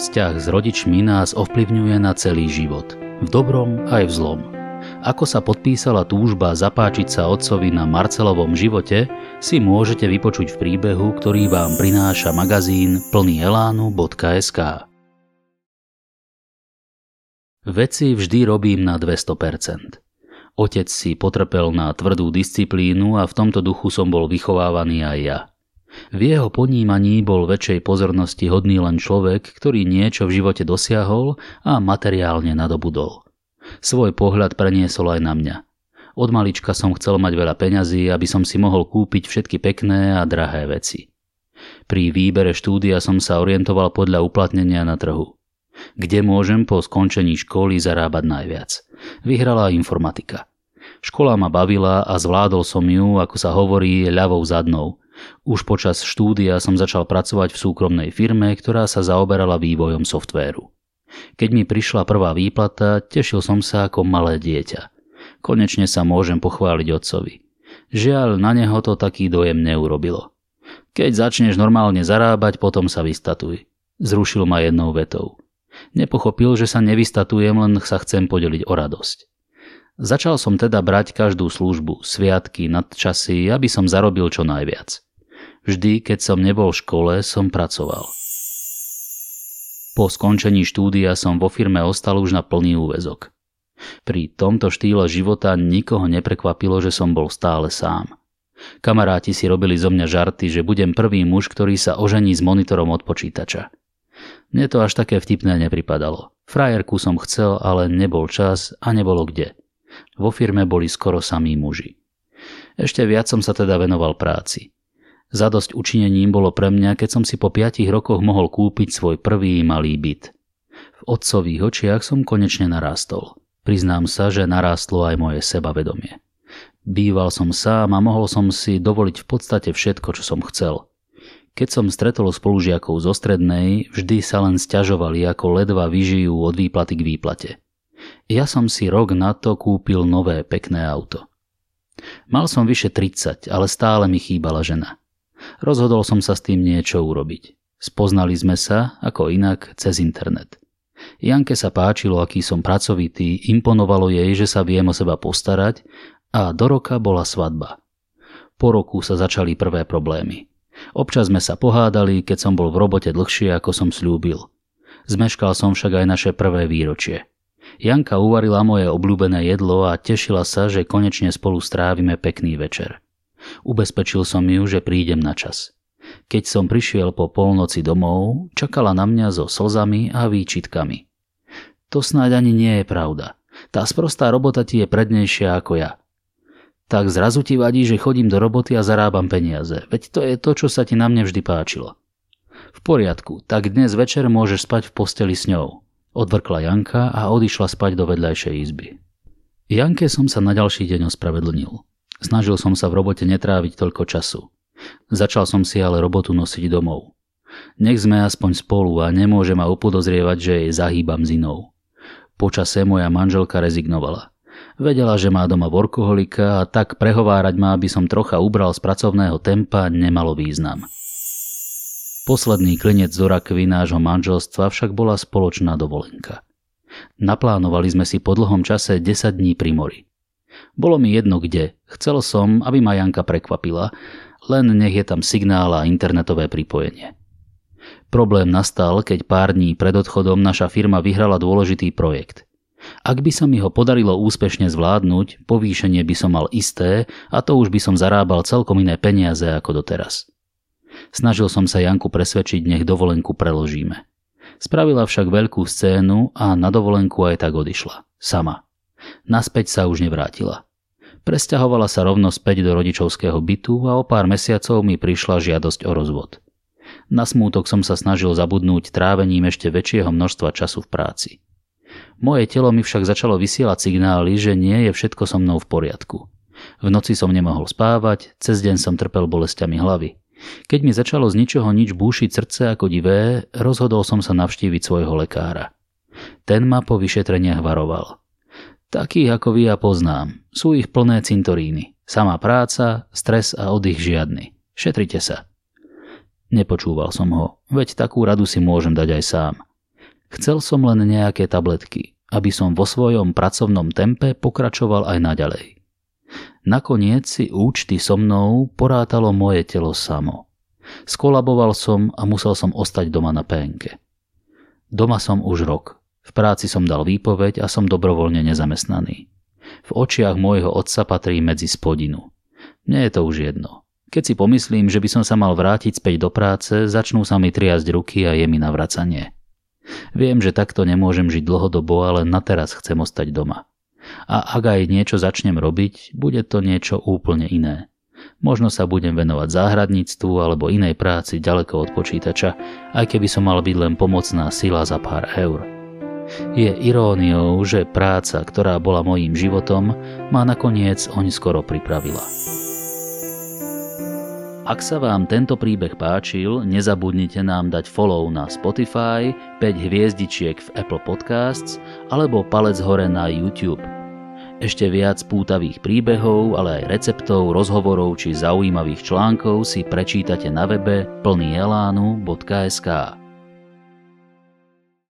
Vzťah s rodičmi nás ovplyvňuje na celý život, v dobrom aj v zlom. Ako sa podpísala túžba zapáčiť sa otcovi na Marcelovom živote, si môžete vypočuť v príbehu, ktorý vám prináša magazín plný elánu.sk. Veci vždy robím na 200%. Otec si potrpel na tvrdú disciplínu a v tomto duchu som bol vychovávaný aj ja. V jeho ponímaní bol väčšej pozornosti hodný len človek, ktorý niečo v živote dosiahol a materiálne nadobudol. Svoj pohľad preniesol aj na mňa. Od malička som chcel mať veľa peňazí, aby som si mohol kúpiť všetky pekné a drahé veci. Pri výbere štúdia som sa orientoval podľa uplatnenia na trhu. Kde môžem po skončení školy zarábať najviac? Vyhrala informatika. Škola ma bavila a zvládol som ju, ako sa hovorí, ľavou zadnou – už počas štúdia som začal pracovať v súkromnej firme, ktorá sa zaoberala vývojom softvéru. Keď mi prišla prvá výplata, tešil som sa ako malé dieťa. Konečne sa môžem pochváliť otcovi. Žiaľ, na neho to taký dojem neurobilo. Keď začneš normálne zarábať, potom sa vystatuj. Zrušil ma jednou vetou. Nepochopil, že sa nevystatujem, len sa chcem podeliť o radosť. Začal som teda brať každú službu, sviatky, nadčasy, aby som zarobil čo najviac. Vždy, keď som nebol v škole, som pracoval. Po skončení štúdia som vo firme ostal už na plný úvezok. Pri tomto štýle života nikoho neprekvapilo, že som bol stále sám. Kamaráti si robili zo mňa žarty, že budem prvý muž, ktorý sa ožení s monitorom od počítača. Mne to až také vtipné nepripadalo. Frajerku som chcel, ale nebol čas a nebolo kde. Vo firme boli skoro samí muži. Ešte viac som sa teda venoval práci. Zadosť učinením bolo pre mňa, keď som si po 5 rokoch mohol kúpiť svoj prvý malý byt. V otcových očiach som konečne narástol. Priznám sa, že narástlo aj moje sebavedomie. Býval som sám a mohol som si dovoliť v podstate všetko, čo som chcel. Keď som stretol spolužiakov zo strednej, vždy sa len stiažovali, ako ledva vyžijú od výplaty k výplate. Ja som si rok na to kúpil nové pekné auto. Mal som vyše 30, ale stále mi chýbala žena. Rozhodol som sa s tým niečo urobiť. Spoznali sme sa, ako inak, cez internet. Janke sa páčilo, aký som pracovitý, imponovalo jej, že sa viem o seba postarať a do roka bola svadba. Po roku sa začali prvé problémy. Občas sme sa pohádali, keď som bol v robote dlhšie, ako som slúbil. Zmeškal som však aj naše prvé výročie. Janka uvarila moje obľúbené jedlo a tešila sa, že konečne spolu strávime pekný večer. Ubezpečil som ju, že prídem na čas. Keď som prišiel po polnoci domov, čakala na mňa so slzami a výčitkami. To snáď ani nie je pravda. Tá sprostá robota ti je prednejšia ako ja. Tak zrazu ti vadí, že chodím do roboty a zarábam peniaze. Veď to je to, čo sa ti na mne vždy páčilo. V poriadku, tak dnes večer môžeš spať v posteli s ňou. Odvrkla Janka a odišla spať do vedľajšej izby. Janke som sa na ďalší deň ospravedlnil. Snažil som sa v robote netráviť toľko času. Začal som si ale robotu nosiť domov. Nech sme aspoň spolu a nemôže ma upodozrievať, že jej zahýbam s inou. Počase moja manželka rezignovala. Vedela, že má doma workoholika a tak prehovárať ma, aby som trocha ubral z pracovného tempa, nemalo význam. Posledný klinec do rakvy nášho manželstva však bola spoločná dovolenka. Naplánovali sme si po dlhom čase 10 dní pri mori. Bolo mi jedno kde, chcel som, aby ma Janka prekvapila, len nech je tam signál a internetové pripojenie. Problém nastal, keď pár dní pred odchodom naša firma vyhrala dôležitý projekt. Ak by sa mi ho podarilo úspešne zvládnuť, povýšenie by som mal isté a to už by som zarábal celkom iné peniaze ako doteraz. Snažil som sa Janku presvedčiť, nech dovolenku preložíme. Spravila však veľkú scénu a na dovolenku aj tak odišla. Sama. Naspäť sa už nevrátila. Presťahovala sa rovno späť do rodičovského bytu a o pár mesiacov mi prišla žiadosť o rozvod. Na smútok som sa snažil zabudnúť trávením ešte väčšieho množstva času v práci. Moje telo mi však začalo vysielať signály, že nie je všetko so mnou v poriadku. V noci som nemohol spávať, cez deň som trpel bolestiami hlavy. Keď mi začalo z ničoho nič búšiť srdce ako divé, rozhodol som sa navštíviť svojho lekára. Ten ma po vyšetreniach varoval. Takých ako vy ja poznám. Sú ich plné cintoríny. Samá práca, stres a oddych žiadny. Šetrite sa. Nepočúval som ho, veď takú radu si môžem dať aj sám. Chcel som len nejaké tabletky, aby som vo svojom pracovnom tempe pokračoval aj naďalej. Nakoniec si účty so mnou porátalo moje telo samo. Skolaboval som a musel som ostať doma na penke. Doma som už rok. V práci som dal výpoveď a som dobrovoľne nezamestnaný. V očiach môjho otca patrí medzi spodinu. Mne je to už jedno. Keď si pomyslím, že by som sa mal vrátiť späť do práce, začnú sa mi triasť ruky a je mi navracanie. Viem, že takto nemôžem žiť dlhodobo, ale na teraz chcem ostať doma. A ak aj niečo začnem robiť, bude to niečo úplne iné. Možno sa budem venovať záhradníctvu alebo inej práci ďaleko od počítača, aj keby som mal byť len pomocná sila za pár eur. Je iróniou, že práca, ktorá bola mojím životom, ma nakoniec oň skoro pripravila. Ak sa vám tento príbeh páčil, nezabudnite nám dať follow na Spotify, 5 hviezdičiek v Apple Podcasts alebo palec hore na YouTube. Ešte viac pútavých príbehov, ale aj receptov, rozhovorov či zaujímavých článkov si prečítate na webe plnyelánu.sk.